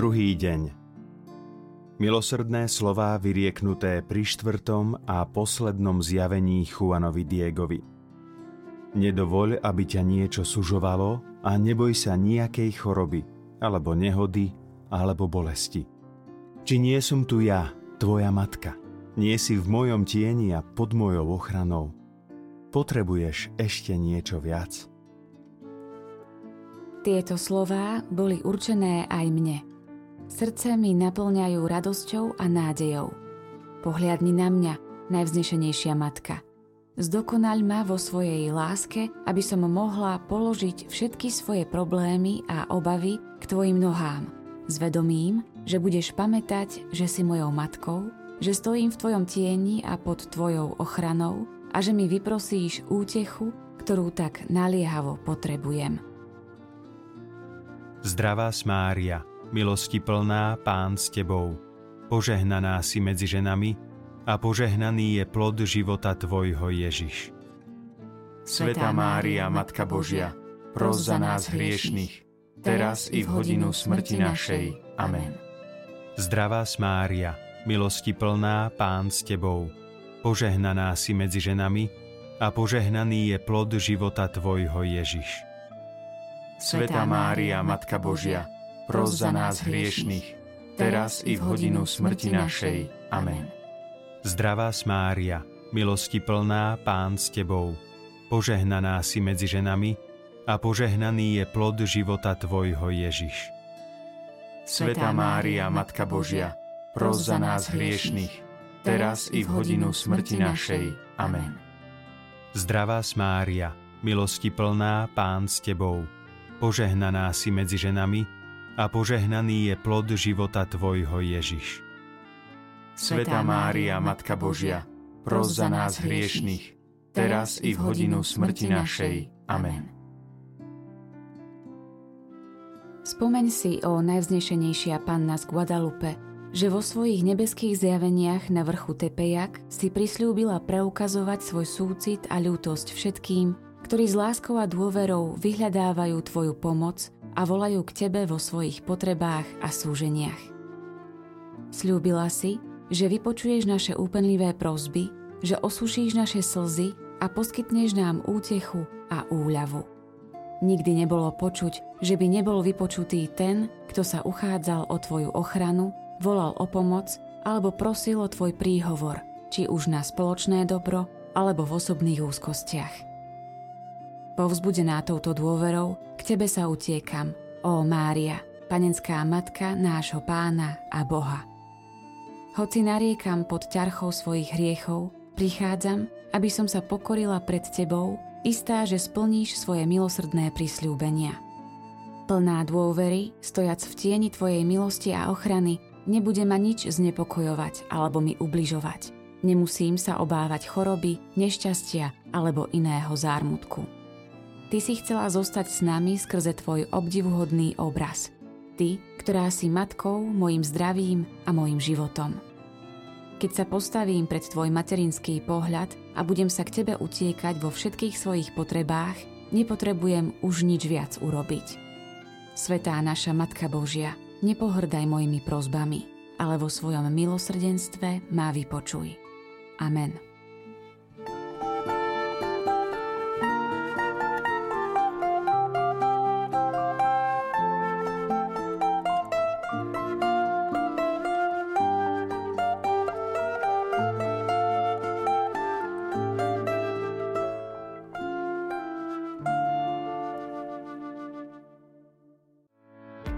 Druhý deň. Milosrdné slová vyrieknuté pri štvrtom a poslednom zjavení Juanovi Diegovi. Nedovoľ, aby ťa niečo sužovalo a neboj sa nejakej choroby, alebo nehody, alebo bolesti. Či nie som tu ja, tvoja matka? Nie si v mojom tieni a pod mojou ochranou? Potrebuješ ešte niečo viac? Tieto slová boli určené aj mne – Srdce mi naplňajú radosťou a nádejou. Pohliadni na mňa, najvznešenejšia matka. Zdokonaľ ma vo svojej láske, aby som mohla položiť všetky svoje problémy a obavy k tvojim nohám. S že budeš pamätať, že si mojou matkou, že stojím v tvojom tieni a pod tvojou ochranou a že mi vyprosíš útechu, ktorú tak naliehavo potrebujem. Zdravá Mária, milosti plná, Pán s Tebou, požehnaná si medzi ženami a požehnaný je plod života Tvojho Ježiš. Svetá Mária, Matka Božia, pros za nás hriešných, teraz i v hodinu smrti našej. Amen. Zdravá Mária, milosti plná, Pán s Tebou, požehnaná si medzi ženami a požehnaný je plod života Tvojho Ježiš. Svetá Mária, Matka Božia, pros za nás hriešných, teraz i v hodinu smrti našej. Amen. Zdravá Mária, milosti plná, Pán s Tebou, požehnaná si medzi ženami a požehnaný je plod života Tvojho Ježiš. Svetá Mária, Matka Božia, pros za nás hriešných, teraz i v hodinu smrti našej. Amen. Zdravá Mária, milosti plná, Pán s Tebou, požehnaná si medzi ženami a požehnaný je plod života Tvojho Ježiš. Svetá Mária, Matka Božia, pros za nás hriešných, teraz i v hodinu smrti našej. Amen. Spomeň si, o najvznešenejšia Panna z Guadalupe, že vo svojich nebeských zjaveniach na vrchu Tepejak si prislúbila preukazovať svoj súcit a ľútosť všetkým, ktorí s láskou a dôverou vyhľadávajú Tvoju pomoc a volajú k Tebe vo svojich potrebách a súženiach. Sľúbila si, že vypočuješ naše úpenlivé prozby, že osušíš naše slzy a poskytneš nám útechu a úľavu. Nikdy nebolo počuť, že by nebol vypočutý ten, kto sa uchádzal o Tvoju ochranu, volal o pomoc alebo prosil o Tvoj príhovor, či už na spoločné dobro alebo v osobných úzkostiach. Povzbudená touto dôverou, k Tebe sa utiekam, ó Mária, panenská matka nášho pána a Boha. Hoci nariekam pod ťarchou svojich hriechov, prichádzam, aby som sa pokorila pred Tebou, istá, že splníš svoje milosrdné prisľúbenia. Plná dôvery, stojac v tieni Tvojej milosti a ochrany, nebude ma nič znepokojovať alebo mi ubližovať. Nemusím sa obávať choroby, nešťastia alebo iného zármutku. Ty si chcela zostať s nami skrze tvoj obdivuhodný obraz. Ty, ktorá si matkou, mojim zdravím a mojim životom. Keď sa postavím pred tvoj materinský pohľad a budem sa k tebe utiekať vo všetkých svojich potrebách, nepotrebujem už nič viac urobiť. Svetá naša Matka Božia, nepohrdaj mojimi prozbami, ale vo svojom milosrdenstve má vypočuj. Amen.